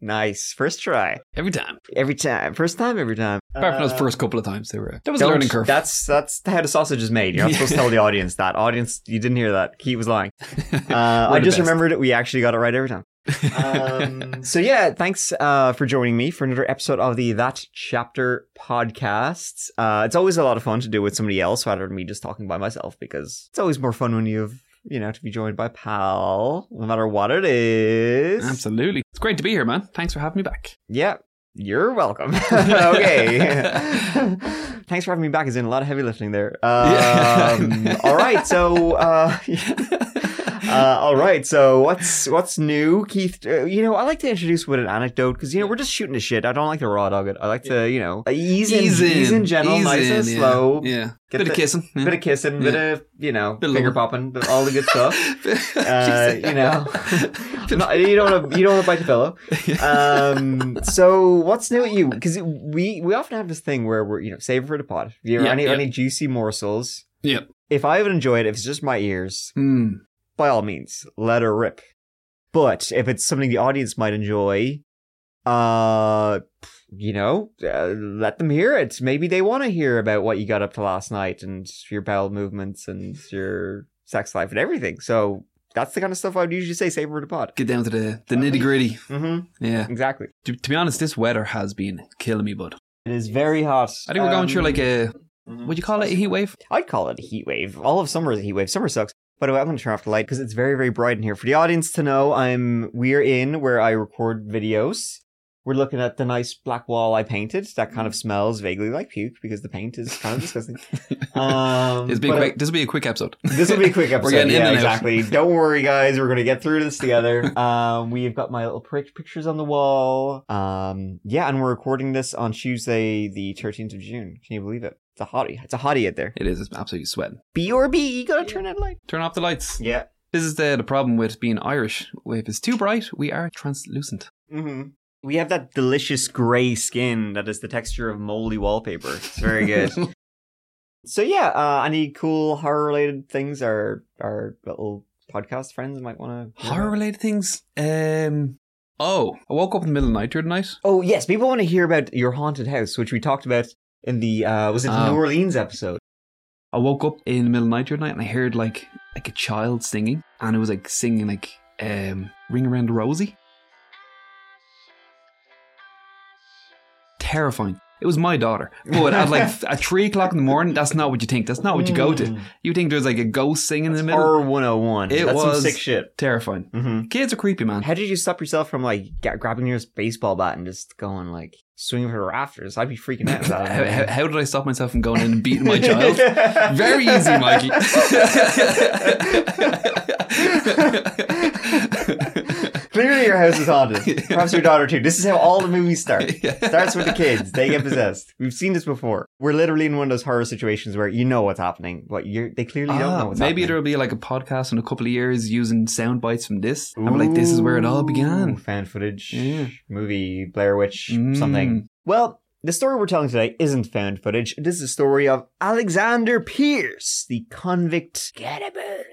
Nice. First try. Every time. Every time. First time, every time. Apart from those Uh, first couple of times, they were. There was a learning curve. That's that's how the sausage is made. You're not supposed to tell the audience that. Audience, you didn't hear that. Keith was lying. Uh, I just best. remembered that we actually got it right every time. Um, so yeah, thanks uh, for joining me for another episode of the That Chapter podcast. Uh, it's always a lot of fun to do with somebody else rather than me just talking by myself because it's always more fun when you've you know to be joined by pal, no matter what it is. Absolutely. It's great to be here, man. Thanks for having me back. Yeah, you're welcome. okay. Thanks for having me back. Is in a lot of heavy lifting there. Um, Yeah. all right. So, uh, uh, all right. So, what's what's new, Keith? Uh, you know, I like to introduce with an anecdote because you know we're just shooting the shit. I don't like to raw dog it. I like to you know ease in, ease in, gentle, ease nice and in, yeah. slow. Yeah. Get Bit the- of kissing. Yeah. Bit of kissing, bit of you know, Bit finger popping, all the good stuff. Uh, you know, Not- you don't want to you don't want to bite the pillow. Um, so what's new at you? Because we we often have this thing where we're you know saving for the. If you have Yeah, any yeah. any juicy morsels? Yep. If I would enjoy it, if it's just my ears, Hmm. By all means, let her rip. But if it's something the audience might enjoy, uh, you know, uh, let them hear it. Maybe they want to hear about what you got up to last night and your bowel movements and your sex life and everything. So that's the kind of stuff I would usually say. Save for the pod. Get down to the, the nitty gritty. Mm-hmm. Yeah. Exactly. To, to be honest, this weather has been killing me, bud. It is very hot. I think we're going through like a, Mhm. would you call it a heat wave? I'd call it a heat wave. All of summer is a heat wave. Summer sucks. By the way, I'm going to turn off the light because it's very, very bright in here. For the audience to know, I'm we're in where I record videos. We're looking at the nice black wall I painted. That kind of smells vaguely like puke because the paint is kind of disgusting. Um, It's quick. This will be a quick episode. This will be a quick episode. we're getting in yeah, out. exactly. Don't worry, guys. We're gonna get through this together. Um, we've got my little pic- pictures on the wall. Um, yeah, and we're recording this on Tuesday, the 13th of June. Can you believe it? It's a hottie. It's a hottie out there. It is. It's absolutely sweating. B or B, you gotta turn that light. Turn off the lights. Yeah. This is the, the problem with being Irish. If it's too bright, we are translucent. Mm-hmm. We have that delicious gray skin that is the texture of moldy wallpaper. It's very good. so yeah, uh, any cool horror related things our our little podcast friends might want to Horror related things. Um. Oh, I woke up in the middle of the night the other night. Oh yes, people want to hear about your haunted house, which we talked about in the uh was it the Oh. New Orleans episode? I woke up in the middle of the night night and I heard like like a child singing, and it was like singing like um "Ring Around the Rosie." Terrifying. It was my daughter, but at like at three o'clock in the morning, that's not what you think. That's not what you go to. Mm. You think there's like a ghost singing in the middle. Horror 101. It That's was- some sick shit. Terrifying. hmm Kids are creepy, man. How did you stop yourself from like ga- grabbing your baseball bat and just going like swinging for the rafters? I'd be freaking out. if that how, how, happened. how did I stop myself from going in and beating my child? Very easy, Mikey. Clearly, your house is haunted. Perhaps your daughter too. This is how all the movies start. Yeah. Starts with the kids. They get possessed. We've seen this before. We're literally in one of those horror situations where you know what's happening, but you're they clearly don't Ah, know what's maybe happening. Maybe there'll be like a podcast in a couple of years using sound bites from this. And we're like, this is where it all began. Fan footage, Yeah. movie, Blair Witch, Mm. something. Well, the story we're telling today isn't found footage. This is the story of Alexander Pearce, the convict cannibal.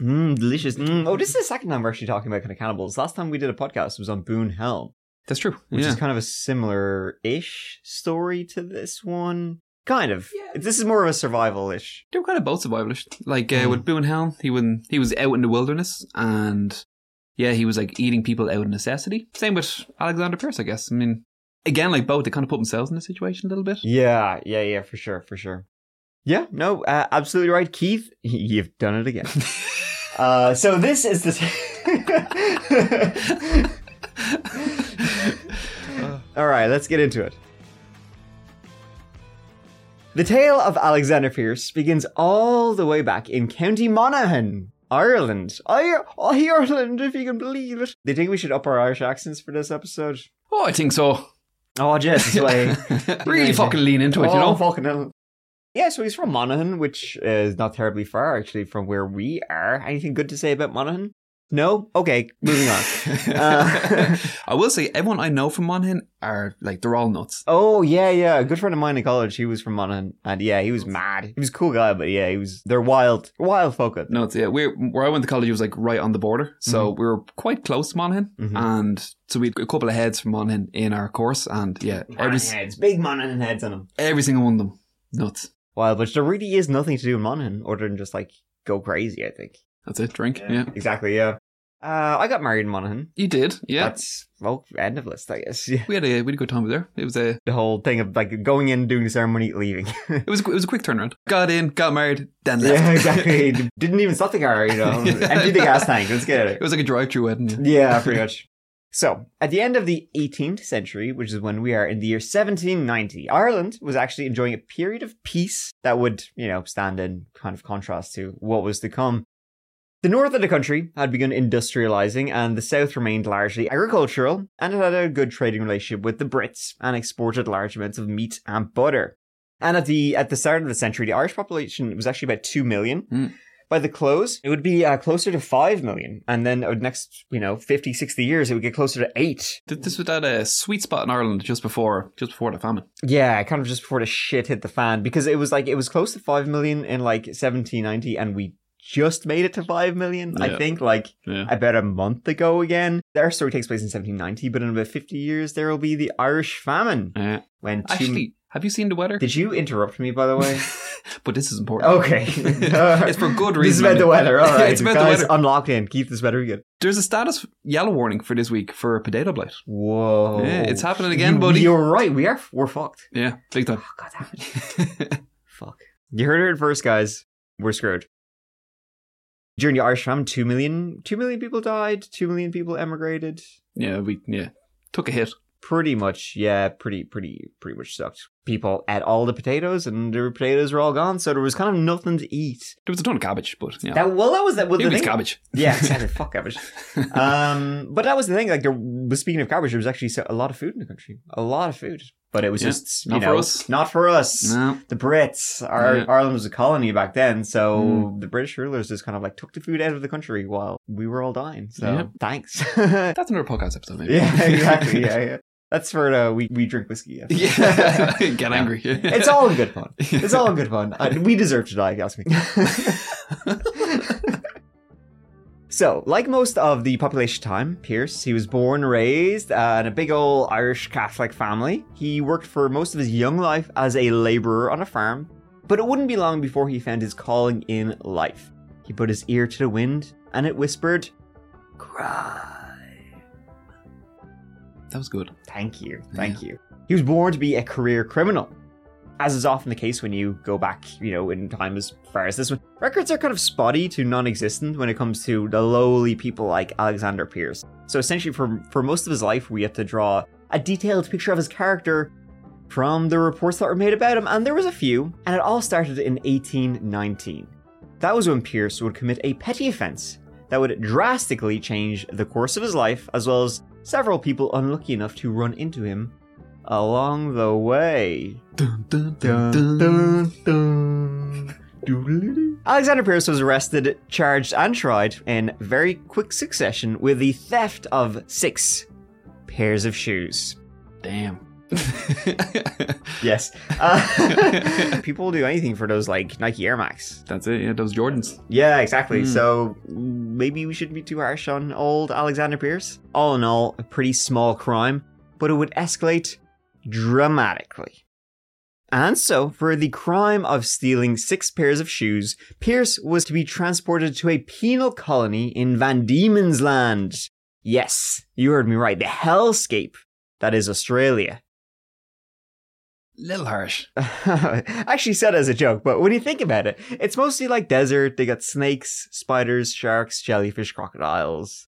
Mmm, delicious. Mm. Oh, this is the second time we're actually talking about kind of cannibals. Last time we did a podcast was on Boone Helm, That's true. which yeah. is kind of a similar-ish story to this one. Kind of. This is more of a survival-ish. they were kind of both survivalish. Like uh, Mm. with Boone Helm, he would he was out in the wilderness and yeah, he was like eating people out of necessity. Same with Alexander Pearce, I guess. I mean, again, like both, they kind of put themselves in the situation a little bit. Yeah, yeah, yeah, for sure, for sure. Yeah, no, uh, absolutely right, Keith. You've done it again. uh, so this is the. All right, let's get into it. The tale of Alexander Pearce begins all the way back in County Monaghan, Ireland. I- Ireland, if you can believe it. Do you think we should up our Irish accents for this episode? Oh, I think so. Oh, this way. really fucking lean into it, you Oh, know? fucking hell. Yeah, so he's from Monaghan, which is not terribly far actually from where we are. Anything good to say about Monaghan? No? Okay, moving on. Uh, I will say, everyone I know from Monaghan are like they're all nuts. oh, yeah, yeah. A good friend of mine in college, he was from Monaghan. And yeah, he was mad. He was a cool guy, but yeah, he was, they're wild, wild folk there. Nuts, yeah. We're, where I went to college, it was like right on the border, so we were quite close to Monaghan, Mhm. and so we had a couple of heads from Monaghan in our course, and yeah, every heads, big Monaghan heads on them. every single one of them, nuts. Wild, but there really is nothing to do in Monaghan other than just like go crazy, I think. That's it. Drink, yeah. Exactly, yeah. Uh, I got married in Monaghan. You did, yeah. That's, well, end of list, I guess. Yeah. we had a we had a good time there. It was a The whole thing of like going in, doing the ceremony, leaving. it was a, it was a quick turnaround. Got in, got married, then left. yeah, exactly. Didn't even stop the car, you know. Empty the gas tank. Let's get It it. was like a drive-through wedding. Yeah. Yeah, pretty much. So, at the end of the 18th century, which is when we are in the year 1790, Ireland was actually enjoying a period of peace that would, you know, stand in kind of contrast to what was to come. The north of the country had begun industrializing, and the south remained largely agricultural, and it had a good trading relationship with the Brits and exported large amounts of meat and butter. And at the at the start of the century, the Irish population was actually about two million. Mm. By the close, it would be uh, closer to 5 million. And then over the next, you know, 50, 60 years, it would get closer to 8. This was at a sweet spot in Ireland just before just before the famine. Yeah, kind of just before the shit hit the fan. Because it was like, it was close to 5 million in like 1790, and we just made it to 5 million, I think, like Yeah. about a month ago again. Our story takes place in 1790, but in about 50 years, there will be the Irish famine. Uh, When two... actually, have you seen the weather? Did you interrupt me, by the way? but this is important. Okay. it's for good reason. This is about the weather. All right. it's about Guys, the weather. I'm locked in. Keep this weather good. There's a status yellow warning for this week for potato blight. Whoa. Yeah, it's happening again, You- buddy. You're right. We are. We're fucked. Yeah, big time. Oh, God damn it. Fuck. You heard it first, guys. We're screwed. During the Irish famine, two million, two million people died. Two million people emigrated. yeah, we yeah took a hit. Pretty much, yeah, pretty, pretty, pretty much sucked. People ate all the potatoes, and the potatoes were all gone, so there was kind of nothing to eat. There was a ton of cabbage, but yeah, That well, that was that. Well, it the was thing, cabbage. Yeah, exactly. Fuck cabbage. Um, but that was the thing. Like, there was speaking of cabbage, there was actually a lot of food in the country. A lot of food, but it was Yeah, just you not for know, us. not for us. no, The Brits, our, Yeah. Ireland was a colony back then, so Mm. the British rulers just kind of like took the food out of the country while we were all dying. So Yeah. thanks. that's another podcast episode. Maybe. exactly. Yeah, yeah. That's for uh, we we drink whiskey. Yeah. yeah. Get angry. It's all in good fun. It's all in good fun. Uh, we deserve to die, if you ask me. so, like most of the population time, Pearce, he was born and raised uh, in a big old Irish Catholic family. He worked for most of his young life as a laborer on a farm, but it wouldn't be long before he found his calling in life. He put his ear to the wind, and it whispered, "Cry." That was good. Thank you. Thank you. He was born to be a career criminal. As is often the case when you go back, you know, in time as far as this one, records are kind of spotty to non existent when it comes to the lowly people like Alexander Pearce. So essentially, for, for most of his life, we have to draw a detailed picture of his character from the reports that were made about him, and there was a few, and it all started in 1819. That was when Pearce would commit a petty offense that would drastically change the course of his life, as well as several people unlucky enough to run into him along the way. Dun, dun, dun, dun. dun. Doodle-doo. Alexander Pearce was arrested, charged, and tried in very quick succession with the theft of six pairs of shoes. Damn. Yes. Uh, people will do anything for those like Nike Air Max. That's it. Yeah, those Jordans. Yeah, exactly. Hmm. So maybe we shouldn't be too harsh on old Alexander Pearce. All in all, a pretty small crime, but it would escalate dramatically. And so, for the crime of stealing six pairs of shoes, Pearce was to be transported to a penal colony in Van Diemen's Land. Yes, you heard me right. The hellscape that is Australia. Little harsh. Actually said as a joke, but when you think about it, it's mostly like desert. They got snakes, spiders, sharks, jellyfish, crocodiles.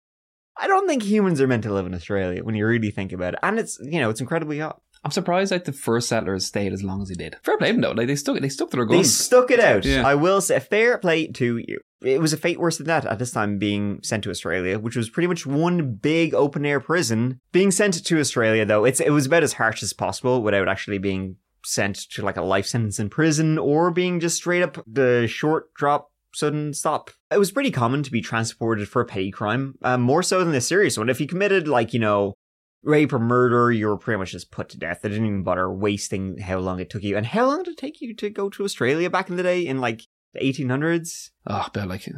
I don't think humans are meant to live in Australia when you really think about it. And it's, you know, it's incredibly hot. I'm surprised like the first settlers stayed as long as they did. Fair play to them though. Like they stuck they stuck to their They stuck it out. Yeah. I will say, fair play to you. It was a fate worse than that at this time being sent to Australia, which was pretty much one big open air prison. Being sent to Australia, though, it's it was about as harsh as possible without actually being sent to like a life sentence in prison or being just straight up the short drop sudden stop. It was pretty common to be transported for a petty crime, uh, more so than a serious one. If you committed, like, you know, rape or murder, you were pretty much just put to death. They didn't even bother wasting how long it took you. And how long did it take you to go to Australia back in the day in like the 1800s? Oh, about like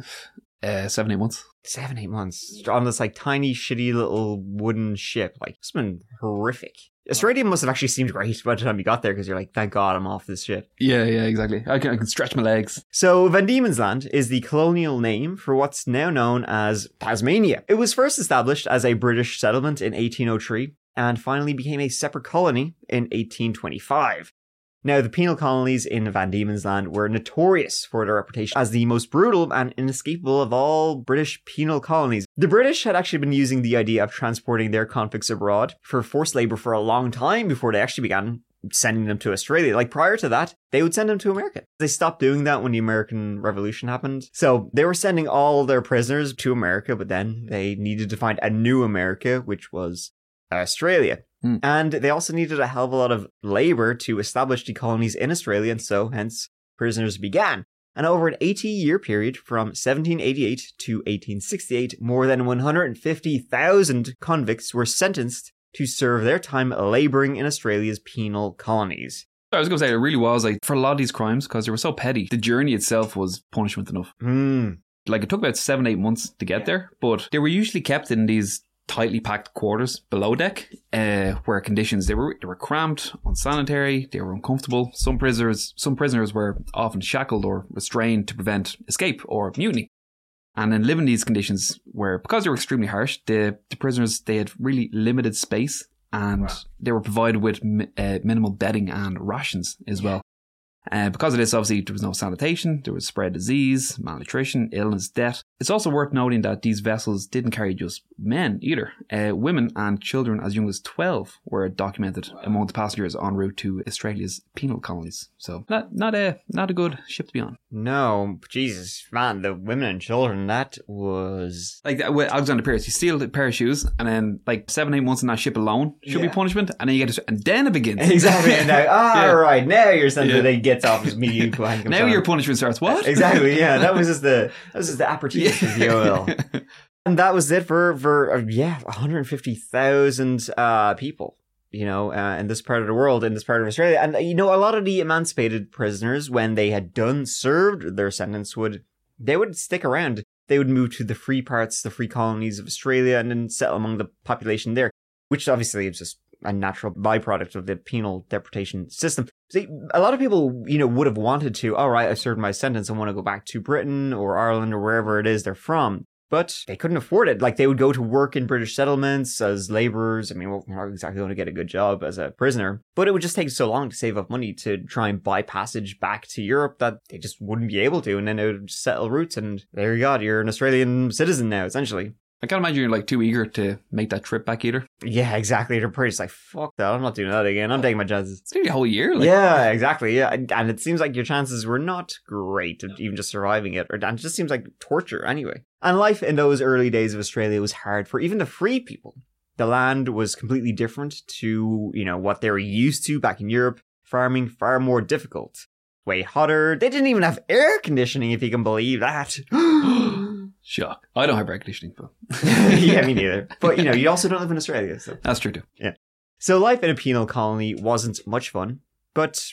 uh, seven, eight months. Seven, eight months on this like tiny, shitty little wooden ship. Like, it's been horrific. Australia must have actually seemed great by the time you got there because you're like, thank God I'm off this ship. Yeah, yeah, exactly. I can, I can stretch my legs. So, Van Diemen's Land is the colonial name for what's now known as Tasmania. It was first established as a British settlement in 1803 and finally became a separate colony in 1825. Now, the penal colonies in Van Diemen's Land were notorious for their reputation as the most brutal and inescapable of all British penal colonies. The British had actually been using the idea of transporting their convicts abroad for forced labor for a long time before they actually began sending them to Australia. Like prior to that, they would send them to America. They stopped doing that when the American Revolution happened. So they were sending all their prisoners to America, but then they needed to find a new America, which was Australia. Hmm. And they also needed a hell of a lot of labor to establish the colonies in Australia, and so hence prisoners began. And over an 80 year period from 1788 to 1868, more than 150,000 convicts were sentenced to serve their time laboring in Australia's penal colonies. I was going to say, it really was like for a lot of these crimes, because they were so petty, the journey itself was punishment enough. Hmm. Like it took about seven, eight months to get there, but they were usually kept in these tightly packed quarters below deck, uh, where conditions they were they were cramped, unsanitary, they were uncomfortable. Some prisoners some prisoners were often shackled or restrained to prevent escape or mutiny. And then living in these conditions where because they were extremely harsh, the, the prisoners they had really limited space and they were provided with uh, minimal bedding and rations as well. Uh, because of this, obviously, there was no sanitation, there was spread disease, malnutrition, illness, death. It's also worth noting that these vessels didn't carry just men either. Uh, women and children as young as 12 were documented among the passengers en route to Australia's penal colonies. So, not, not, a, not a good ship to be on. No, Jesus, man, the women and children, that was. Like that with Alexander Pearce, you steal a pair of shoes, and then like seven, eight months in that ship alone should be punishment, and then you get to, and then it begins. Exactly. And now, ah, Yeah. right, now you're sent Yeah. gets off his blank. now your punishment starts. What? Exactly, yeah. That was just the that was just the aperitif of OL. And that was it for for uh, yeah, 150,000 uh people, you know, uh, in this part of the world, in this part of Australia. And you know, a lot of the emancipated prisoners when they had done served their sentence would they would stick around. They would move to the free parts, the free colonies of Australia and then settle among the population there, which obviously is just a natural byproduct of the penal deportation system. See, a lot of people, you know, would have wanted to, all right, I served my sentence. I want to go back to Britain or Ireland or wherever it is they're from. But they couldn't afford it. Like they would go to work in British settlements as laborers. I mean, we're not exactly going to get a good job as a prisoner, but it would just take so long to save up money to try and buy passage back to Europe that they just wouldn't be able to. And then it would settle roots. And there you go. You're an Australian citizen now, essentially. I can't imagine you're like too eager to make that trip back either. Yeah, exactly. They're pretty just like, fuck that. I'm not doing that again. I'm taking my chances. It's nearly a whole year. Like, yeah, exactly. Yeah, and it seems like your chances were not great of even just surviving it, or and it just seems like torture anyway. And life in those early days of Australia was hard for even the free people. The land was completely different to you know what they were used to back in Europe. Farming far more difficult, way hotter. They didn't even have air conditioning, if you can believe that. Shock. I don't have air conditioning, but yeah, me neither. But you know, you also don't live in Australia, so. that's true too. Yeah. So life in a penal colony wasn't much fun, but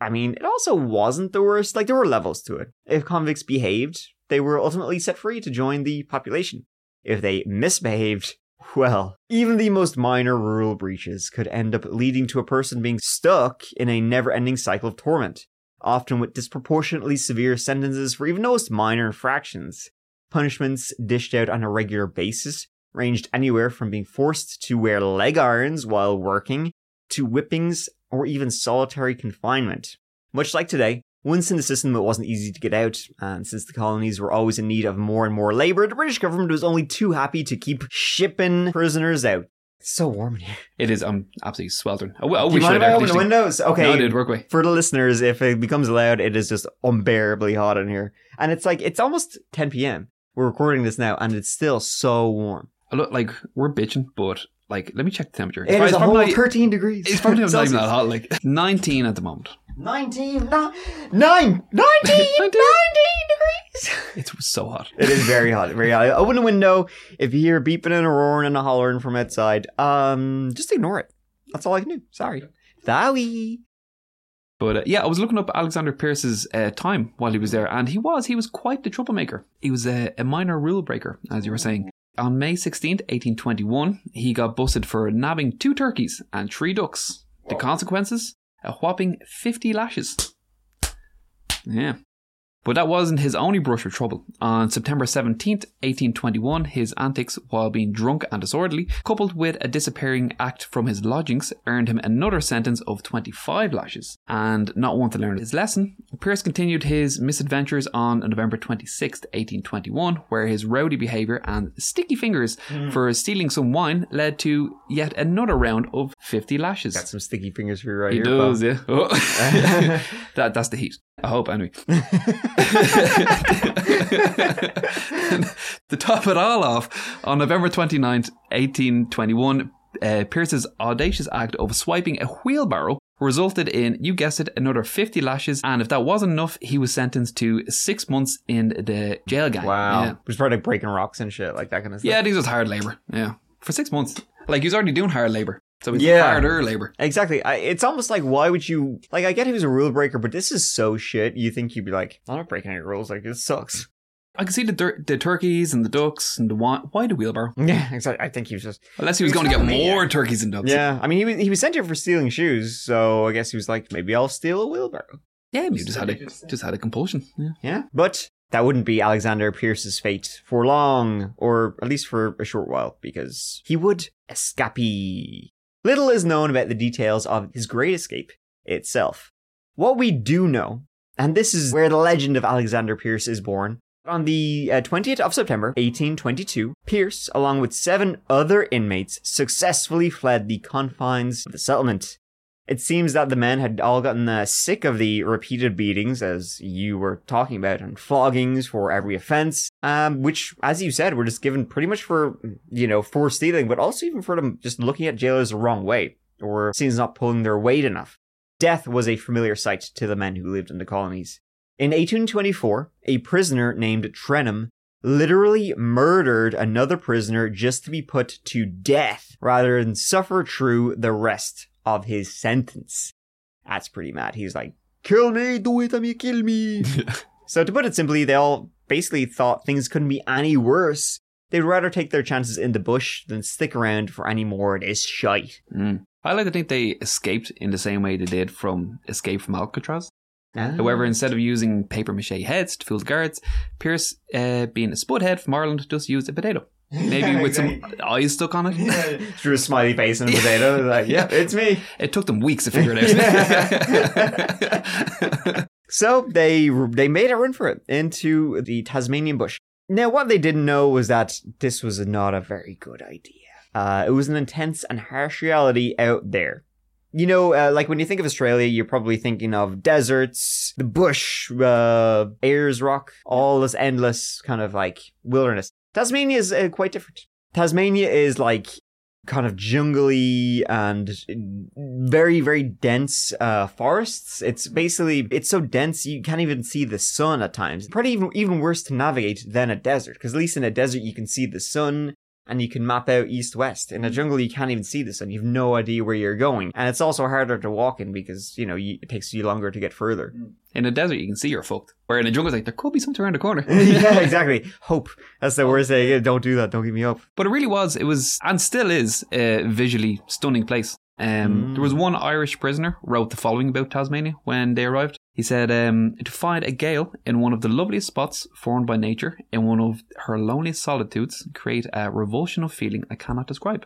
I mean, it also wasn't the worst. Like there were levels to it. If convicts behaved, they were ultimately set free to join the population. If they misbehaved, well, even the most minor rule breaches could end up leading to a person being stuck in a never-ending cycle of torment, often with disproportionately severe sentences for even the most minor infractions. Punishments dished out on a regular basis ranged anywhere from being forced to wear leg irons while working to whippings or even solitary confinement. Much like today, once in the system it wasn't easy to get out, and since the colonies were always in need of more and more labour, the British government was only too happy to keep shipping prisoners out. It's so warm in here. It is. I'm absolutely sweltering. I, w- I Do you wish I mind if I open the windows? Okay. No, dude, work away. For the listeners, if it becomes loud, it is just unbearably hot in here. And it's like, it's almost 10 p.m. We're recording this now, and it's still so warm. I look like we're bitching, but like, let me check the temperature. It is a probably whole not- 13 degrees. It's probably not even that hot. Like 19 at the moment. 19, nine, nine, 19, 19 degrees. It's so hot. It is very hot, very hot. Open the window. If you hear beeping and a roaring and a hollering from outside, um, just ignore it. That's all I can do. Sorry. Sorry. But uh, yeah, I was looking up Alexander Pearce's uh, time while he was there, and he was he was quite the troublemaker. He was a, a minor rule breaker, as you were saying. On May sixteenth, eighteen twenty one, he got busted for nabbing two turkeys and three ducks. The consequences: a whopping fifty lashes. Yeah. But that wasn't his only brush with trouble. On September 17th, 1821, his antics while being drunk and disorderly, coupled with a disappearing act from his lodgings, earned him another sentence of 25 lashes. And not one to learn his lesson, Pearce continued his misadventures on November 26th, 1821, where his rowdy behaviour and sticky fingers hmm. for stealing some wine led to yet another round of 50 lashes. Got some sticky fingers for you right He here. does, pal. yeah. Oh. that, that's the heat. I hope, anyway. to top it all off, on November 29th, 1821, uh, Pearce's audacious act of swiping a wheelbarrow resulted in, you guessed it, another 50 lashes. And if that wasn't enough, he was sentenced to six months in the jail gang. Wow. Yeah, It was probably like breaking rocks and shit, like that kind of stuff. yeah these was hard labor. Yeah. For six months. Like, he was already doing hard labor. So it's Yeah. harder labor. Exactly. I, it's almost like, why would you, like, I get he was a rule breaker, but this is so shit. You think you'd be like, I'm not breaking any rules. Like, this sucks. I can see the, dur- the turkeys and the ducks and the wine. Why the wheelbarrow? Yeah, exactly. I think he was just, Unless he was He's going to get maniac. more turkeys and ducks. yeah. I mean, he was, he was sent here for stealing shoes. So I guess he was like, maybe I'll steal a wheelbarrow. Yeah, maybe just had a just had a compulsion. Yeah. Yeah. But that wouldn't be Alexander Pearce's fate for long, or at least for a short while, because he would escape. Little is known about the details of his great escape itself. What we do know, and this is where the legend of Alexander Pearce is born, on the uh, 20th of September, 1822, Pearce, along with seven other inmates, successfully fled the confines of the settlement. It seems that the men had all gotten uh, sick of the repeated beatings, as you were talking about, and floggings for every offense, um, which, as you said, were just given pretty much for, you know, for stealing, but also even for them just looking at jailers the wrong way, or seems not pulling their weight enough. Death was a familiar sight to the men who lived in the colonies. In 1824, a prisoner named Trenham literally murdered another prisoner just to be put to death rather than suffer through the rest of his sentence. That's pretty mad. He's like, kill me, do it, I mean, kill me. so to put it simply, they all basically thought things couldn't be any worse. They'd rather take their chances in the bush than stick around for any more of this shite. Mm. I like to think they escaped in the same way they did from Escape from Alcatraz. Ah. However, instead of using paper mache heads to fool the guards, Pearce, uh, being a spudhead from Ireland, just used a potato. Maybe with some eyes stuck on it. Drew a smiley face and a potato. Like, yeah, it's me. It took them weeks to figure it out. So they they made a run for it into the Tasmanian bush. Now, what they didn't know was that this was not a very good idea. Uh, it was an intense and harsh reality out there. You know, uh, like when you think of Australia, you're probably thinking of deserts, the bush, uh, Ayers Rock, all this endless kind of like wilderness. Tasmania is uh, quite different. Tasmania is like kind of jungly and very very dense uh forests it's basically it's so dense you can't even see the sun at times probably even even worse to navigate than a desert because at least in a desert you can see the sun and you can map out east west in a jungle you can't even see the sun. You have no idea where you're going. And it's also harder to walk in because you know you, it takes you longer to get further. In a desert, you can see you're fucked. Where in a jungle, it's like, there could be something around the corner. yeah exactly. Hope. That's the worst thing. Don't do that. Don't give me up But it really was, it was, and still is, a visually stunning place. Um, There was one Irish prisoner wrote the following about Tasmania when they arrived. He said, um, to find a gale in one of the loveliest spots formed by nature in one of her loneliest solitudes create a revulsion of feeling I cannot describe.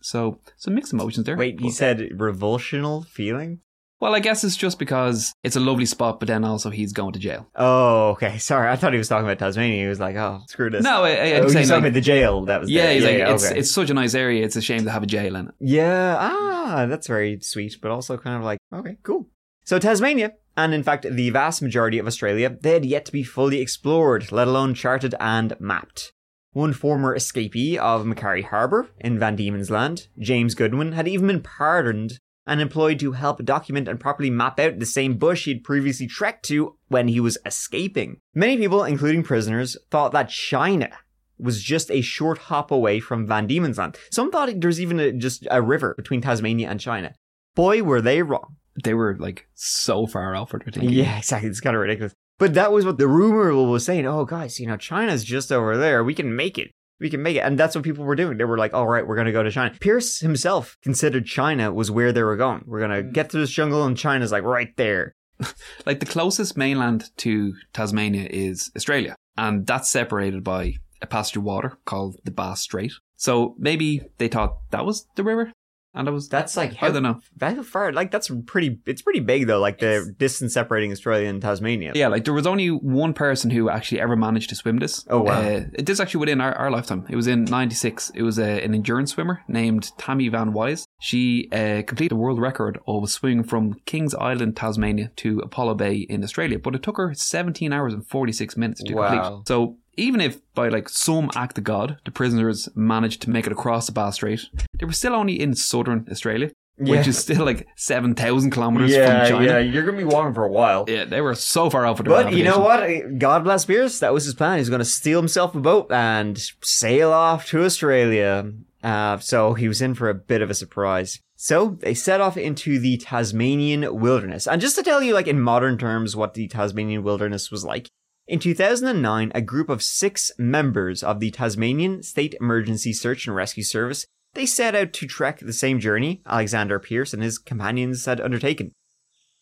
So, some mixed emotions there. wait he But- said revulsional feeling well, I guess it's just because it's a lovely spot, but then also he's going to jail. Oh, okay. Sorry, I thought he was talking about Tasmania. He was like, "Oh, screw this." No, I, I, oh, saying like, about the jail. That was yeah, there. he's like, yeah, it's, okay. it's such a nice area. It's a shame to have a jail in it. yeah. Ah, that's very sweet, but also kind of like, okay, cool. So Tasmania, and in fact the vast majority of Australia, they had yet to be fully explored, let alone charted and mapped. One former escapee of Macquarie Harbour in Van Diemen's Land, James Goodwin, had even been pardoned and employed to help document and properly map out the same bush he'd previously trekked to when he was escaping. Many people, including prisoners, thought that China was just a short hop away from Van Diemen's Land. Some thought there's even a, just a river between Tasmania and China. Boy, were they wrong. They were like so far off what we're thinking. Yeah, exactly. It's kind of ridiculous. But that was what the rumor was saying. Oh, guys, you know, China's just over there. We can make it. We can make it. And that's what people were doing. They were like, all right, we're going to go to China. Pearce himself considered China was where they were going. We're going to mm. get to this jungle and China's like right there. Like the closest mainland to Tasmania is Australia, and that's separated by a passage of water called the Bass Strait. So maybe they thought that was the river, and it was That's like, I don't know. That far, like that's pretty, it's pretty big though, like the distance separating Australia and Tasmania. Yeah, like there was only one person who actually ever managed to swim this. Oh, wow. Uh, it is actually within our, our lifetime. It was in '96. It was a, an endurance swimmer named Tammy Van Wisse. She uh, completed the world record of swimming from Kings Island, Tasmania, to Apollo Bay in Australia, but it took her 17 hours and 46 minutes to Wow. complete. So. Even if by like some act of God the prisoners managed to make it across the Bass Strait, they were still only in southern Australia, Yeah. which is still like seven thousand kilometers yeah, from China. yeah, you're gonna be walking for a while. Yeah, they were so far off of But you know what? God bless Pearce. That was his plan. He's going to steal himself a boat and sail off to Australia. Uh, so he was in for a bit of a surprise. So they set off into the Tasmanian wilderness. And just to tell you, like in modern terms, what the Tasmanian wilderness was like. In 2009, a group of six members of the Tasmanian State Emergency Search and Rescue Service, they set out to trek the same journey Alexander Pearce and his companions had undertaken.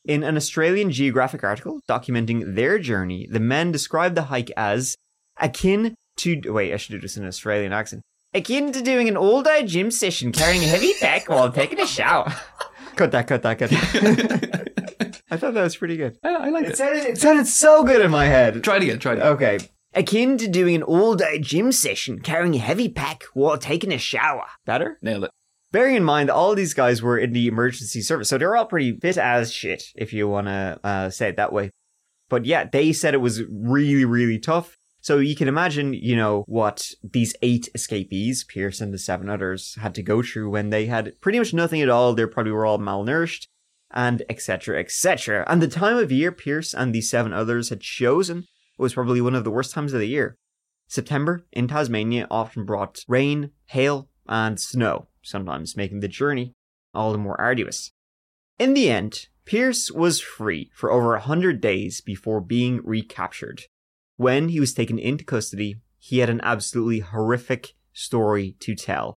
In an Australian Geographic article documenting their journey, the men described the hike as akin to. Wait, I should do this in an Australian accent. Akin to doing an all day gym session carrying a heavy pack while taking a shower. cut that, cut that, cut that. I thought that was pretty good. I, I like It it. sounded, it sounded so good in my head. Try it again. Try it again. Okay. Akin to doing an all day gym session carrying a heavy pack while taking a shower. Better? Nailed it. Bearing in mind, all these guys were in the emergency service, so they're all pretty fit as shit, if you want to uh, say it that way. But yeah, they said it was really, really tough. So you can imagine, you know, what these eight escapees, Pearce and the seven others, had to go through when they had pretty much nothing at all. They probably were all malnourished, and etc., etc. And the time of year Pearce and the seven others had chosen was probably one of the worst times of the year. September in Tasmania often brought rain, hail, and snow, sometimes making the journey all the more arduous. In the end, Pearce was free for over a hundred days before being recaptured. When he was taken into custody, he had an absolutely horrific story to tell.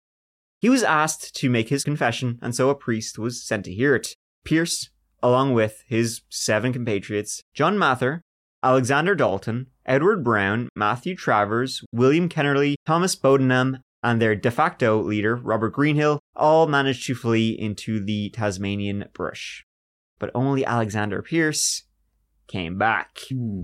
He was asked to make his confession, and so a priest was sent to hear it. Pearce, along with his seven compatriots, John Mather, Alexander Dalton, Edward Brown, Matthew Travers, William Kennerley, Thomas Bodenham, and their de facto leader, Robert Greenhill, all managed to flee into the Tasmanian bush. But only Alexander Pearce came back. Hmm.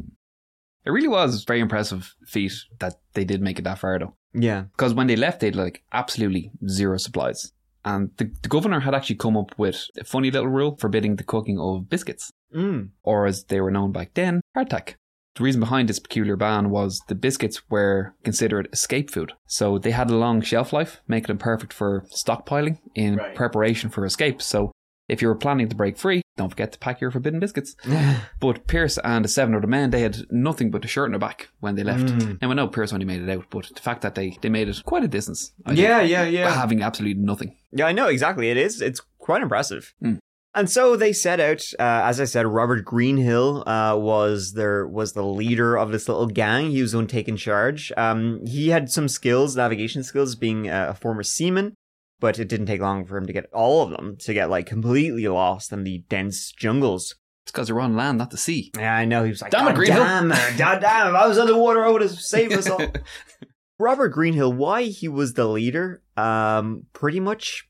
It really was a very impressive feat that they did make it that far though. Yeah. Because when they left, they'd like absolutely zero supplies. And the, the governor had actually come up with a funny little rule forbidding the cooking of biscuits, Mm. or as they were known back then, hardtack. The reason behind this peculiar ban was the biscuits were considered escape food. So they had a long shelf life, making them perfect for stockpiling in Right. preparation for escape. So if you were planning to break free, don't forget to pack your forbidden biscuits. But Pearce and the seven other men, they had nothing but a shirt on their back when they left. Mm. And I know Pearce only made it out, but the fact that they, they made it quite a distance. I think, yeah, yeah, yeah. Having absolutely nothing. Yeah, I know exactly. It is. It's quite impressive. Mm. And so they set out. Uh, as I said, Robert Greenhill uh, was their was the leader of this little gang. He was the one taking charge. Um, he had some skills, navigation skills, being a former seaman. But it didn't take long for him to get all of them to get like completely lost in the dense jungles. It's because they're on land, not the sea. Yeah, I know. He was like, Damn it, "God Greenhill." damn, man. God damn, if I was underwater, I would have saved us all. Robert Greenhill, why he was the leader, um, pretty much,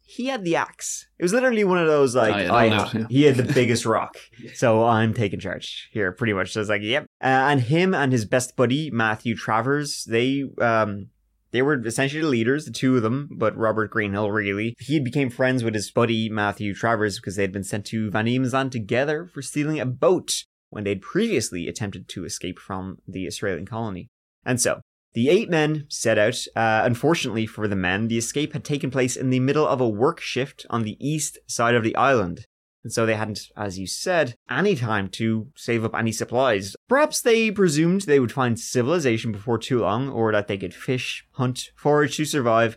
he had the axe. It was literally one of those like, Oh, yeah, I, no, no, he had the biggest rock, so I'm taking charge here, pretty much. So it's like, yep. Uh, and him and his best buddy Matthew Travers, they um. They were essentially the leaders, the two of them, but Robert Greenhill really. He became friends with his buddy Matthew Travers because they had been sent to Van Land together for stealing a boat when they'd previously attempted to escape from the Australian colony. And so, The eight men set out. Uh, unfortunately for the men, the escape had taken place in the middle of a work shift on the east side of the island. And so they hadn't, as you said, any time to save up any supplies. Perhaps they presumed they would find civilization before too long, or that they could fish, hunt, forage to survive.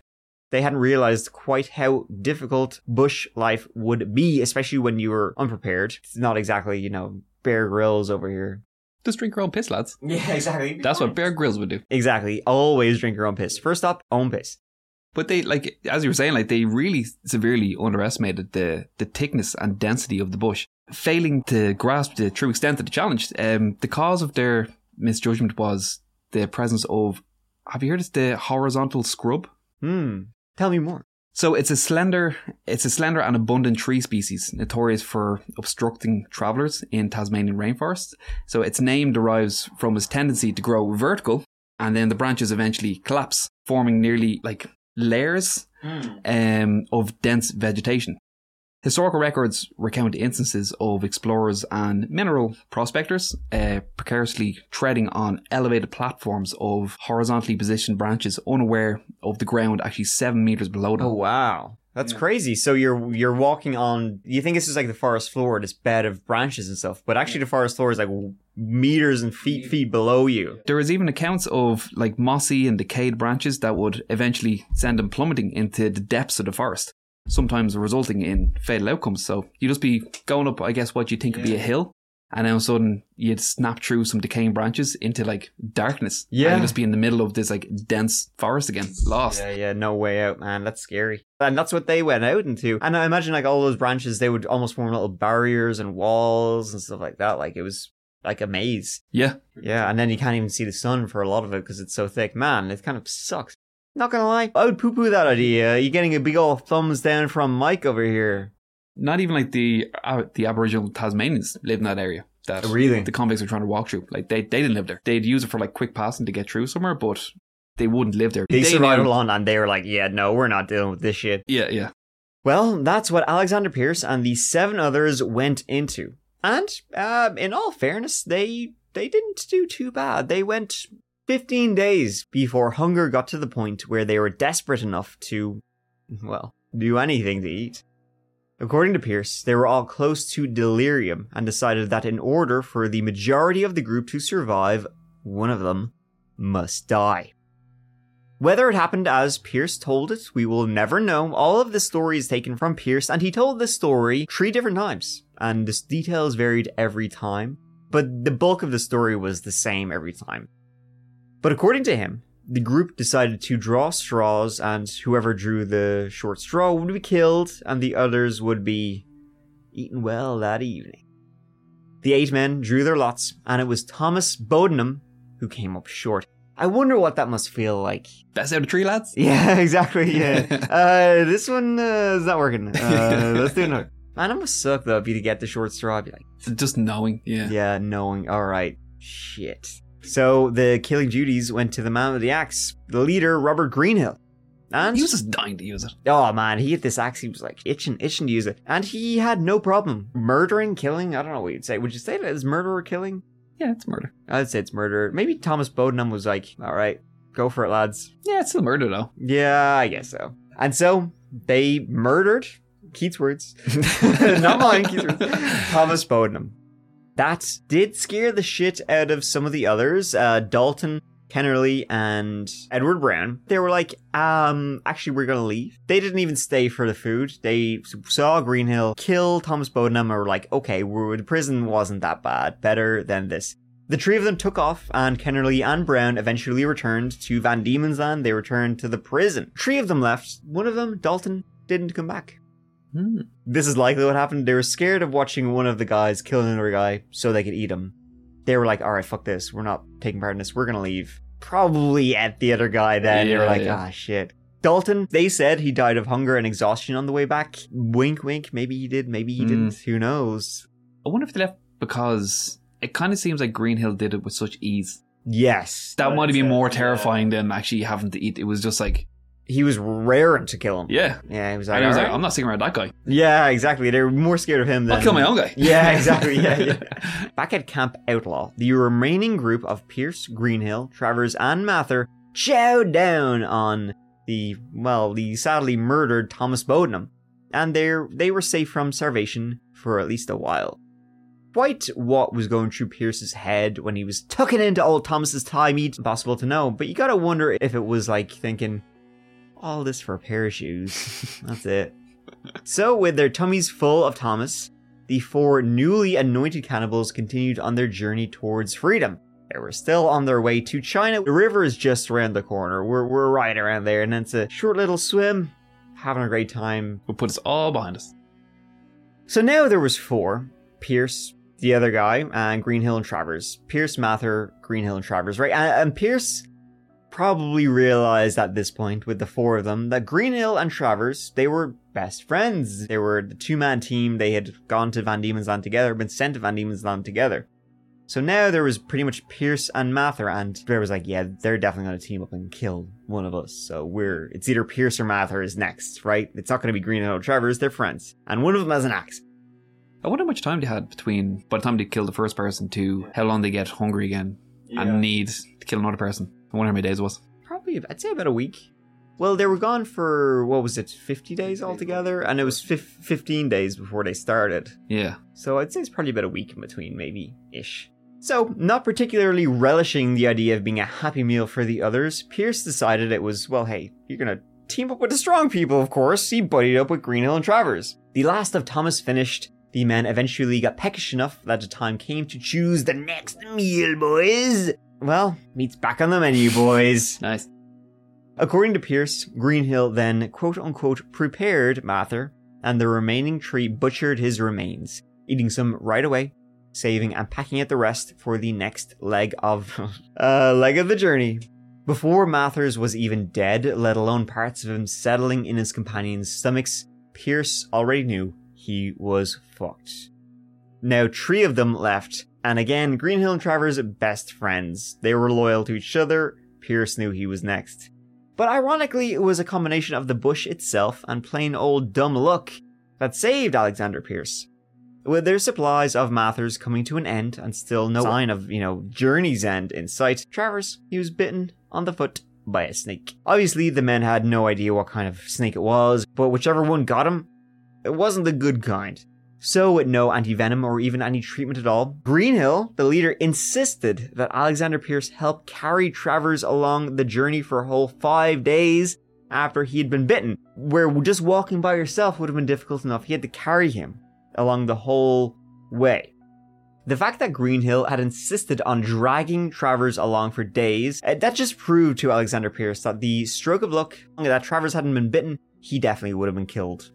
They hadn't realized quite how difficult bush life would be, especially when you were unprepared. It's not exactly, you know, Bear Grylls over here. Just drink your own piss, lads. Yeah, exactly. That's what Bear Grylls would do. Exactly. Always drink your own piss. First up, own piss. But they like as you were saying, like they really severely underestimated the the thickness and density of the bush, failing to grasp the true extent of the challenge. Um, the cause of their misjudgment was the presence of. Have you heard of the horizontal scrub? Hmm. Tell me more. So it's a slender, it's a slender and abundant tree species, notorious for obstructing travelers in Tasmanian rainforests. So its name derives from its tendency to grow vertical, and then the branches eventually collapse, forming nearly like layers um, of dense vegetation. Historical records recount instances of explorers and mineral prospectors uh, precariously treading on elevated platforms of horizontally positioned branches, unaware of the ground actually seven meters below them. Oh wow. That's Yeah. crazy. So you're you're walking on. You think this is like the forest floor, this bed of branches and stuff, but actually the forest floor is like meters and feet feet below you. There is even accounts of like mossy and decayed branches that would eventually send them plummeting into the depths of the forest, sometimes resulting in fatal outcomes. So you just be going up, I guess, what you think would be a hill, and then all of a sudden you'd snap through some decaying branches into like darkness. Yeah. and you'd just be in the middle of this like dense forest again, lost. Yeah, yeah, no way out, man. That's scary. And that's what they went out into. And I imagine like all those branches, they would almost form little barriers and walls and stuff like that. Like it was like a maze. Yeah, Yeah, and then you can't even see the sun for a lot of it because it's so thick. Man, it kind of sucks. Not gonna lie, I would poo-poo that idea. You're getting a big old thumbs down from Mike over here. Not even like the uh, the Aboriginal Tasmanians live in that area. That Really? the convicts are trying to walk through. Like they, they didn't live there. They'd use it for like quick passing to get through somewhere, but they wouldn't live there. They, survived knew- along and they were like, yeah, no, we're not dealing with this shit. Yeah, yeah. Well, that's what Alexander Pearce and the seven others went into. And, uh, in all fairness, they they didn't do too bad. They went 15 days before hunger got to the point where they were desperate enough to, well, do anything to eat. According to Pearce, they were all close to delirium and decided that in order for the majority of the group to survive, one of them must die. Whether it happened as Pearce told it, we will never know. All of the story is taken from Pearce, and he told this story three different times, and the details varied every time, but the bulk of the story was the same every time. But according to him, the group decided to draw straws, and whoever drew the short straw would be killed, and the others would be eaten well that evening. The eight men drew their lots, and it was Thomas Bodenham who came up short. I wonder what that must feel like. Best out of three lads. Yeah, exactly. Yeah. uh, this one uh, is not working. Uh, let's do another. Man, it must suck though if you get the short straw. I'd be like, Just knowing. Yeah. yeah, knowing. All right, shit. So the killing duties went to the man with the axe, the leader, Robert Greenhill. And He was just dying to use it. oh man, he hit this axe. He was like itching, itching to use it, and he had no problem murdering, killing. I don't know what you'd say. Would you say that is murder or killing? Yeah, it's murder. I'd say it's murder. Maybe Thomas Bodenham was like, all right, go for it, lads. Yeah, it's still murder though. Yeah, I guess so. And so they murdered Keith's words, not mine. Keith's words. Thomas Bodenham. That did scare the shit out of some of the others. Uh, Dalton, Kennerley, and Edward Brown. They were like, um, actually, we're gonna leave. They didn't even stay for the food. They saw Greenhill kill Thomas Bodenham and were like, okay, the prison wasn't that bad. Better than this. The three of them took off, and Kennerley and Brown eventually returned to Van Diemen's Land. They returned to the prison. Three of them left. One of them, Dalton, didn't come back. Hmm. This is likely what happened. They were scared of watching one of the guys kill another guy so they could eat him. They were like, all right, fuck this. We're not taking part in this. We're going to leave. Probably at the other guy then. they were like, yeah. ah, shit. Dalton, they said he died of hunger and exhaustion on the way back. Wink, wink. Maybe he did. Maybe he Hmm. didn't. Who knows? I wonder if they left because it kind of seems like Greenhill did it with such ease. Yes. That might have been more Yeah. terrifying than actually having to eat. It was just like, He was raring to kill him. yeah. Yeah, he was like, And I was "All like, right." I'm not sticking around that guy. Yeah, exactly. They were more scared of him than I'll kill my own guy. Yeah, exactly. Yeah, yeah. Back at Camp Outlaw, the remaining group of Pearce, Greenhill, Travers, and Mather chowed down on the, well, the sadly murdered Thomas Bodenham, and they they were safe from starvation for at least a while. Quite what was going through Pearce's head when he was tucking into old Thomas's thigh meat, impossible to know, but you gotta wonder if it was like thinking, all this for a pair of shoes. That's it. So, with their tummies full of Thomas, the four newly anointed cannibals continued on their journey towards freedom. They were still on their way to China. The river is just around the corner. We're, we're right around there, and it's a short little swim. Having a great time. We'll put us all behind us. So now there was four. Pearce, the other guy, and Greenhill and Travers. Pearce, Mather, Greenhill, and Travers, right? And, and Pearce probably realized at this point with the four of them that Greenhill and Travers, they were best friends. They were the two-man team. They had gone to Van Diemen's Land together, been sent to Van Diemen's Land together. So now there was pretty much Pearce and Mather, and Bear was like, yeah, they're definitely going to team up and kill one of us. So we're, it's either Pearce or Mather is next, right? It's not going to be Greenhill or Travers, they're friends. And one of them has an axe. I wonder how much time they had between by the time they killed the first person to how long they get hungry again and need to kill another person. I wonder how many days it was. Probably, I'd say about a week. Well, they were gone for, what was it, 50 days altogether? And it was fif- 15 days before they started. Yeah. So I'd say it's probably about a week in between, maybe ish. So, not particularly relishing the idea of being a happy meal for the others, Pearce decided it was, well, hey, you're gonna team up with the strong people, of course. He buddied up with Greenhill and Travers. The last of Thomas finished, the men eventually got peckish enough that the time came to choose the next meal, boys. Well, meat's back on the menu, boys. Nice. According to Pearce, Greenhill then quote unquote prepared Mather, and the remaining tree butchered his remains, eating some right away, saving and packing out the rest for the next leg of uh, leg of the journey. Before Mathers was even dead, let alone parts of him settling in his companions' stomachs, Pearce already knew he was fucked. Now, three of them left, and again, Greenhill and Travers best friends. They were loyal to each other. Pearce knew he was next. But ironically, it was a combination of the bush itself and plain old dumb luck that saved Alexander Pearce. With their supplies of Mathers coming to an end and still no sign of, you know, journey's end in sight, Travers, he was bitten on the foot by a snake. Obviously, the men had no idea what kind of snake it was, but whichever one got him, it wasn't the good kind. So, with no anti-venom or even any treatment at all, Greenhill, the leader, insisted that Alexander Pearce help carry Travers along the journey for a whole five days after he had been bitten, where just walking by yourself would have been difficult enough. He had to carry him along the whole way. The fact that Greenhill had insisted on dragging Travers along for days, uh, that just proved to Alexander Pearce that the stroke of luck that Travers hadn't been bitten, he definitely would have been killed.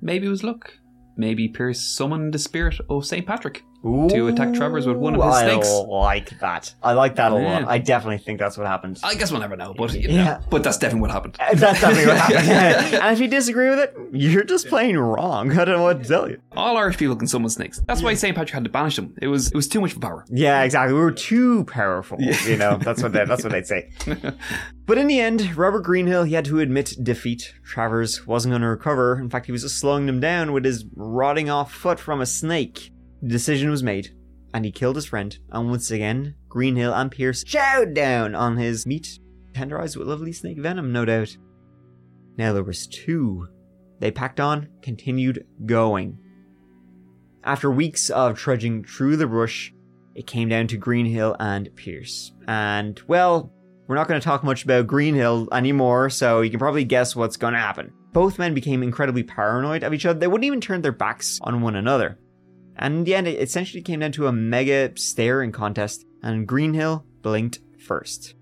Maybe it was luck. Maybe Pearce summoned the spirit of St. Patrick to attack Travers with one of his I snakes. like that. I like that a Yeah. lot. I definitely think that's what happened. I guess we'll never know, but you know, Yeah. but that's definitely what happened. Uh, That's definitely what happened. and if you disagree with it, you're just plain wrong. I don't know what to tell you. All Irish people can summon snakes. That's why St. Patrick had to banish them. It was it was too much power. Yeah, exactly. We were too powerful. You know, that's what they, that's what they'd say. but in the end, Robert Greenhill, he had to admit defeat. Travers wasn't going to recover. In fact, he was just slowing them down with his rotting off foot from a snake. The decision was made, and he killed his friend. And once again, Greenhill and Pearce chowed down on his meat, tenderized with lovely snake venom, no doubt. Now there was two. They packed on, continued going. After weeks of trudging through the brush, it came down to Greenhill and Pearce. And, well, we're not going to talk much about Greenhill anymore, so you can probably guess what's going to happen. Both men became incredibly paranoid of each other. They wouldn't even turn their backs on one another. And in the end, it essentially came down to a mega staring contest, and Greenhill blinked first.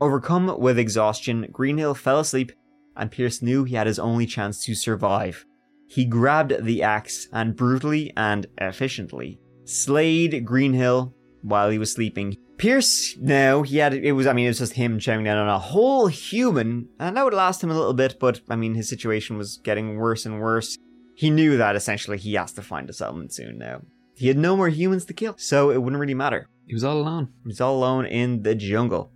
Overcome with exhaustion, Greenhill fell asleep, and Pearce knew he had his only chance to survive. He grabbed the axe and brutally and efficiently slayed Greenhill while he was sleeping. Pearce, now, he had, it was, I mean, it was just him chowing down on a whole human, and that would last him a little bit, but, I mean, his situation was getting worse and worse. He knew that essentially he has to find a settlement soon now. He had no more humans to kill, so it wouldn't really matter. He was all alone. He was all alone in the jungle.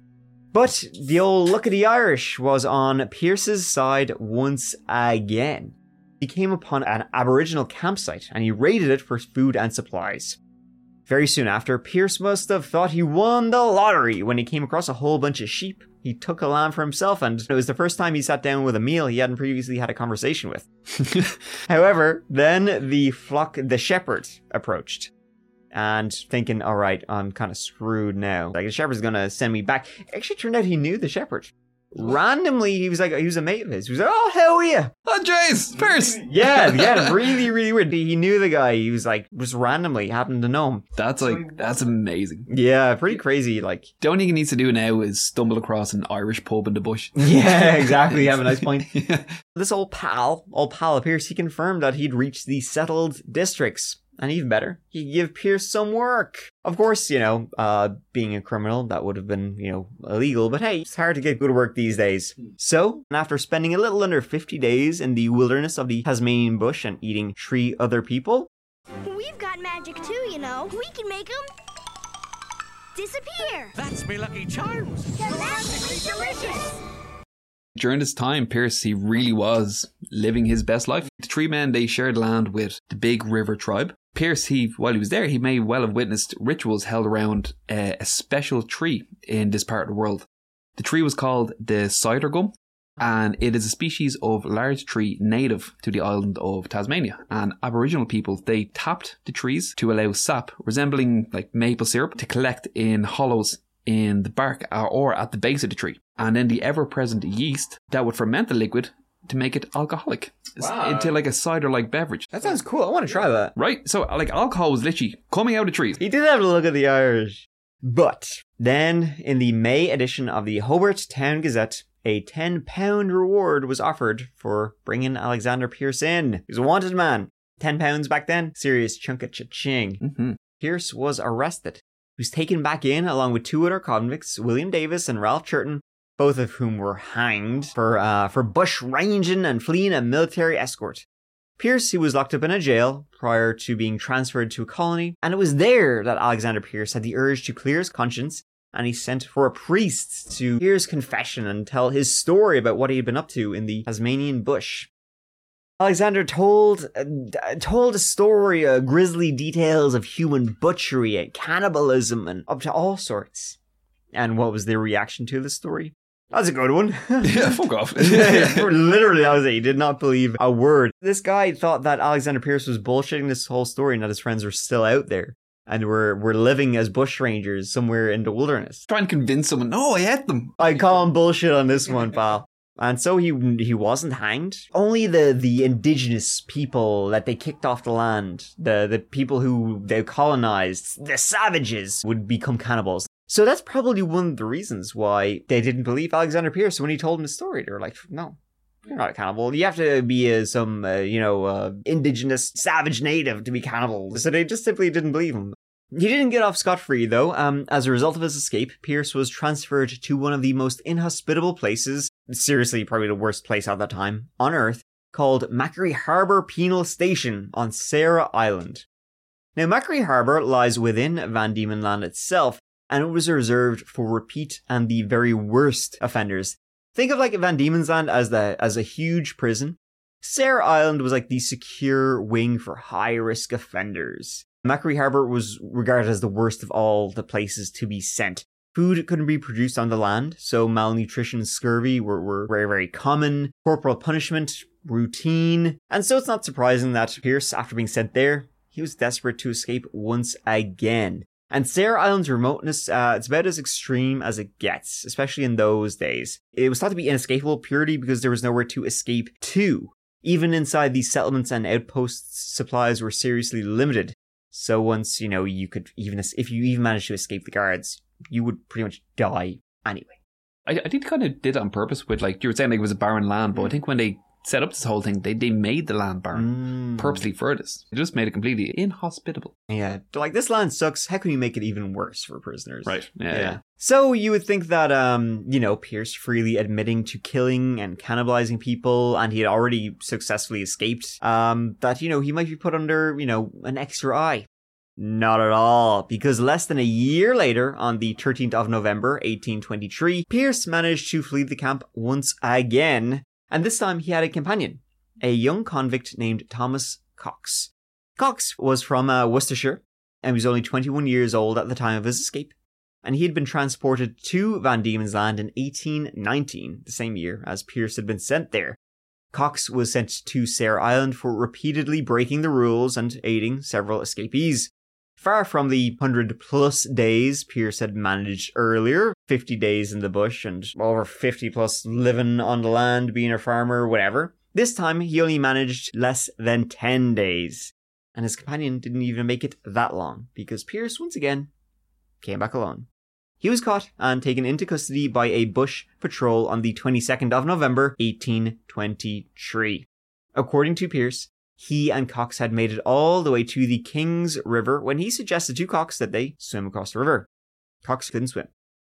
But the old luck of the Irish was on Pearce's side once again. He came upon an Aboriginal campsite and he raided it for food and supplies. Very soon after, Pearce must have thought he won the lottery when he came across a whole bunch of sheep. He took a lamb for himself, and it was the first time he sat down with a meal he hadn't previously had a conversation with. However, then the flock, the shepherd approached. And thinking, all right, I'm kind of screwed now. Like the shepherd's gonna send me back. Actually, turned out he knew the shepherd. Randomly, he was like, he was a mate of his. He was like, oh hell yeah, Oh, Jace, Pearce. yeah, yeah, really, really weird. He knew the guy. He was like, just randomly happened to know him. That's like that's amazing. Yeah, pretty crazy. Like, The only thing he needs to do now is stumble across an Irish pub in the bush. yeah, exactly. You have a nice point. Yeah. This old pal, old pal appears he confirmed that he'd reached the settled districts. And even better, he'd give Pearce some work. Of course, you know, uh, being a criminal, that would have been, you know, illegal, but hey, it's hard to get good work these days. So, after spending a little under 50 days in the wilderness of the Tasmanian bush and eating three other people, We've got magic too, you know. We can make them disappear. That's me lucky charms. They're magically delicious. During this time, Pearce he really was living his best life. The three men they shared land with the Big River tribe. Pearce, he while he was there, he may well have witnessed rituals held around uh, a special tree in this part of the world. The tree was called the cider gum, and it is a species of large tree native to the island of Tasmania. And Aboriginal people they tapped the trees to allow sap resembling like maple syrup to collect in hollows in the bark or- or at the base of the tree, and then the ever-present yeast that would ferment the liquid to make it alcoholic Wow. into like a cider-like beverage. that sounds cool. I want to try that. Right, so like alcohol was literally coming out of trees. He did have a look at the Irish. But then, in the May edition of the Hobart Town Gazette, a £10 reward was offered for bringing Alexander Pearce in. He was a wanted man. £10 back then? Serious chunk of cha-ching. hmm Pearce was arrested. He was taken back in along with two other convicts, William Davis and Ralph Churton, both of whom were hanged for uh, for bush ranging and fleeing a military escort. Pearce, he was locked up in a jail prior to being transferred to a colony, and it was there that Alexander Pearce had the urge to clear his conscience, and he sent for a priest to hear his confession and tell his story about what he had been up to in the Tasmanian bush. Alexander told uh, told a story, uh, grisly details of human butchery and cannibalism, and up to all sorts. And what was their reaction to the story? That's a good one. Yeah, fuck off. Literally, I was he did not believe a word. This guy thought that Alexander Pearce was bullshitting this whole story and that his friends were still out there and were were living as bushrangers somewhere in the wilderness. Try and convince someone, no, I ate them. I call him bullshit on this one, pal. And so he he wasn't hanged. Only the the indigenous people that they kicked off the land, the the people who they colonized, the savages, would become cannibals. So that's probably one of the reasons why they didn't believe Alexander Pearce when he told them the story. They were like, no. You're not a cannibal. You have to be uh, some, uh, you know, uh, indigenous savage native to be cannibal. So they just simply didn't believe him. He didn't get off scot free, though. Um, as a result of his escape, Pearce was transferred to one of the most inhospitable places, seriously, probably the worst place at that time, on Earth, called Macquarie Harbour Penal Station on Sarah Island. Now, Macquarie Harbour lies within Van Diemen Land itself, and it was reserved for repeat and the very worst offenders. Think of like Van Diemen's Land as the as a huge prison. Sarah Island was like the secure wing for high risk offenders. Macquarie Harbour was regarded as the worst of all the places to be sent. Food couldn't be produced on the land, so malnutrition and scurvy were, were very, very common. Corporal punishment, routine. And so it's not surprising that Pearce, after being sent there, he was desperate to escape once again. And Sarah Island's remoteness, uh, it's about as extreme as it gets, especially in those days. It was thought to be inescapable purity because there was nowhere to escape to. Even inside these settlements and outposts, supplies were seriously limited. So once, you know, you could even, if you even managed to escape the guards, you would pretty much die anyway. I, I think they kind of did it on purpose with like you were saying like it was a barren land, but I think when they set up this whole thing, they, they made the land barren Mm. purposely for this. They just made it completely inhospitable. Yeah, they're like this land sucks. How can you make it even worse for prisoners? Right. Yeah. yeah. So you would think that, um, you know, Pearce freely admitting to killing and cannibalizing people, and he had already successfully escaped, um, that, you know, he might be put under, you know, an extra eye. Not at all, because less than a year later, on the 13th of November, 1823, Pearce managed to flee the camp once again, and this time he had a companion, a young convict named Thomas Cox. Cox was from uh, Worcestershire, and was only 21 years old at the time of his escape and he had been transported to Van Diemen's Land in 1819, the same year as Pearce had been sent there. Cox was sent to Sarah Island for repeatedly breaking the rules and aiding several escapees. Far from the 100 plus days Pearce had managed earlier 50 days in the bush and over 50 plus living on the land, being a farmer, whatever. This time he only managed less than 10 days. And his companion didn't even make it that long because Pearce, once again, came back alone. He was caught and taken into custody by a bush patrol on the 22nd of November, 1823. According to Pearce, he and Cox had made it all the way to the Kings River when he suggested to Cox that they swim across the river. Cox couldn't swim.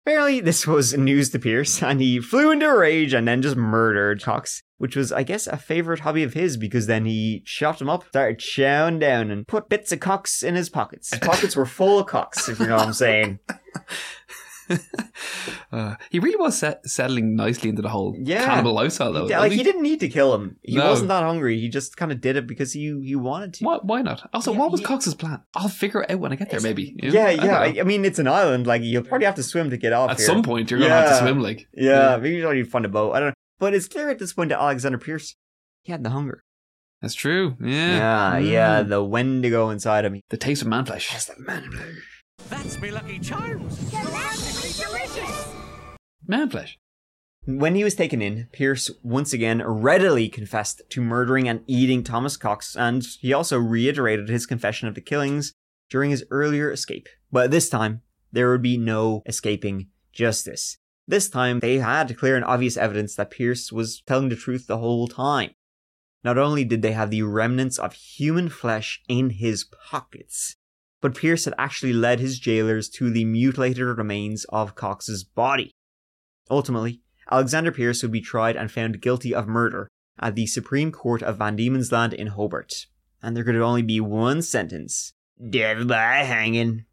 Apparently, this was news to Pearce, and he flew into a rage and then just murdered Cox, which was, I guess, a favorite hobby of his because then he chopped him up, started chowing down, and put bits of Cox in his pockets. His pockets were full of Cox, if you know what I'm saying. Uh, he really was set- settling nicely into the whole Yeah. cannibal lifestyle, though. He- like he? he didn't need to kill him. He No. wasn't that hungry. He just kind of did it because he he wanted to. Why, why not? Also, Yeah, what was he- Cox's plan? I'll figure it out when I get there, maybe. you know? Yeah, yeah. I, I mean, it's an island. Like you'll probably have to swim to get off. At here. some point, you're gonna have to swim. Like, Yeah, maybe you find a boat. I don't know. But it's clear at this point that Alexander Pearce, he had the hunger. that's true. Yeah, Yeah, Mm. yeah, the Wendigo inside of me. The taste of man flesh. Yes, the man. That's me lucky charms. delicious. Man flesh. When he was taken in, Pearce once again readily confessed to murdering and eating Thomas Cox, and he also reiterated his confession of the killings during his earlier escape. But this time, there would be no escaping justice. This time, they had clear and obvious evidence that Pearce was telling the truth the whole time. Not only did they have the remnants of human flesh in his pockets, but Pearce had actually led his jailers to the mutilated remains of Cox's body. Ultimately, Alexander Pearce would be tried and found guilty of murder at the Supreme Court of Van Diemen's Land in Hobart. And there could only be one sentence death by hanging.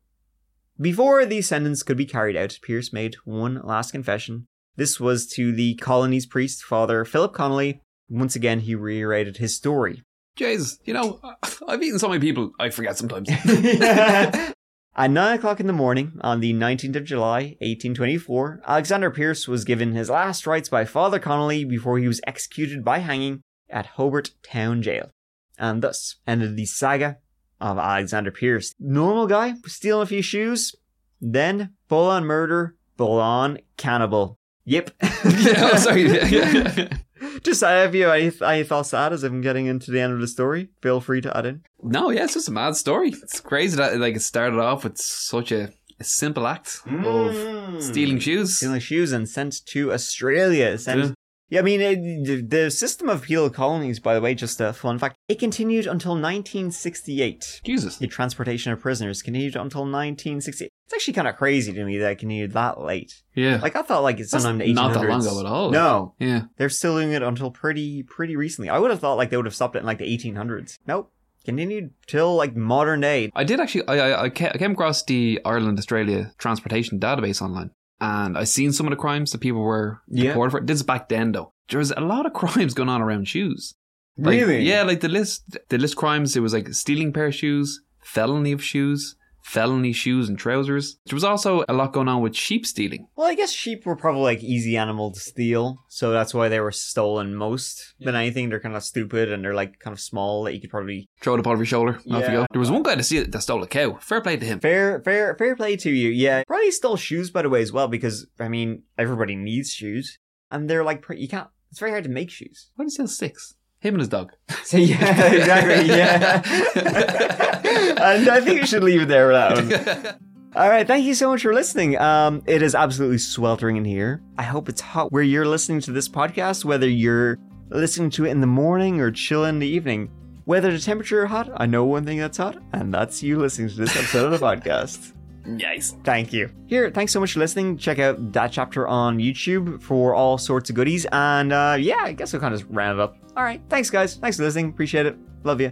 Before the sentence could be carried out, Pearce made one last confession. This was to the colony's priest, Father Philip Connolly. Once again, he reiterated his story. Jesus, you know, I've eaten so many people, I forget sometimes. At 9 o'clock in the morning, on the 19th of July, 1824, Alexander Pearce was given his last rites by Father Connolly before he was executed by hanging at Hobart Town Jail. And thus ended the saga of Alexander Pearce. Normal guy, stealing a few shoes, then full on murder, full on cannibal. Yep. yeah, oh, sorry. Yeah, yeah. Just if you have any, any thoughts to add as I'm getting into the end of the story, feel free to add in. No, yeah, it's just a mad story. It's crazy that like it started off with such a, a simple act of mm. stealing shoes. stealing shoes and sent to Australia. Sent, Yeah. Yeah. I mean, it, the, system of penal colonies, by the way, just a fun fact, it continued until 1968. Jesus. The transportation of prisoners continued until 1968. It's actually kind of crazy to me that it continued that late. Yeah. Like, I thought, like, it's sometime in the 1800s. not that long ago at all. No. yeah. They're still doing it until pretty, pretty recently. I would have thought, like, they would have stopped it in, like, the 1800s. Nope. Continued till, like, modern day. I did actually. I I, I I came across the Ireland Australia transportation database online, and I seen some of the crimes that people were Yeah. deported for. This is back then, though. There was a lot of crimes going on around shoes. Like, Really? Yeah, like the list. The list crimes. It was like stealing a pair of shoes, felony of shoes, felony shoes and trousers. There was also a lot going on with sheep stealing. Well, I guess sheep were probably like easy animal to steal, so that's why they were stolen most than anything. They're kind of stupid and they're like kind of small that you could probably Throw it up over your shoulder. Off you go. There was one guy that, steal, that stole a cow. Fair play to him. fair, fair, fair play to you. Yeah, probably stole shoes by the way as well because I mean everybody needs shoes and they're like pre- you can't. It's very hard to make shoes. Why did he steal six? Him and his dog. So yeah, exactly. Yeah, and I think we should leave it there with that one. All right, thank you so much for listening. Um, it is absolutely sweltering in here. I hope it's hot where you're listening to this podcast, whether you're listening to it in the morning or chill in the evening. Whether the temperature is hot, I know one thing that's hot, and that's you listening to this episode of the podcast. nice. Thank you. Here, thanks so much for listening. Check out that chapter on YouTube for all sorts of goodies. And uh, yeah, I guess we'll kind of round it up. All right. Thanks, guys. Thanks for listening. Appreciate it. Love you.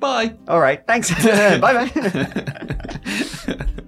Bye. All right. Thanks. bye bye.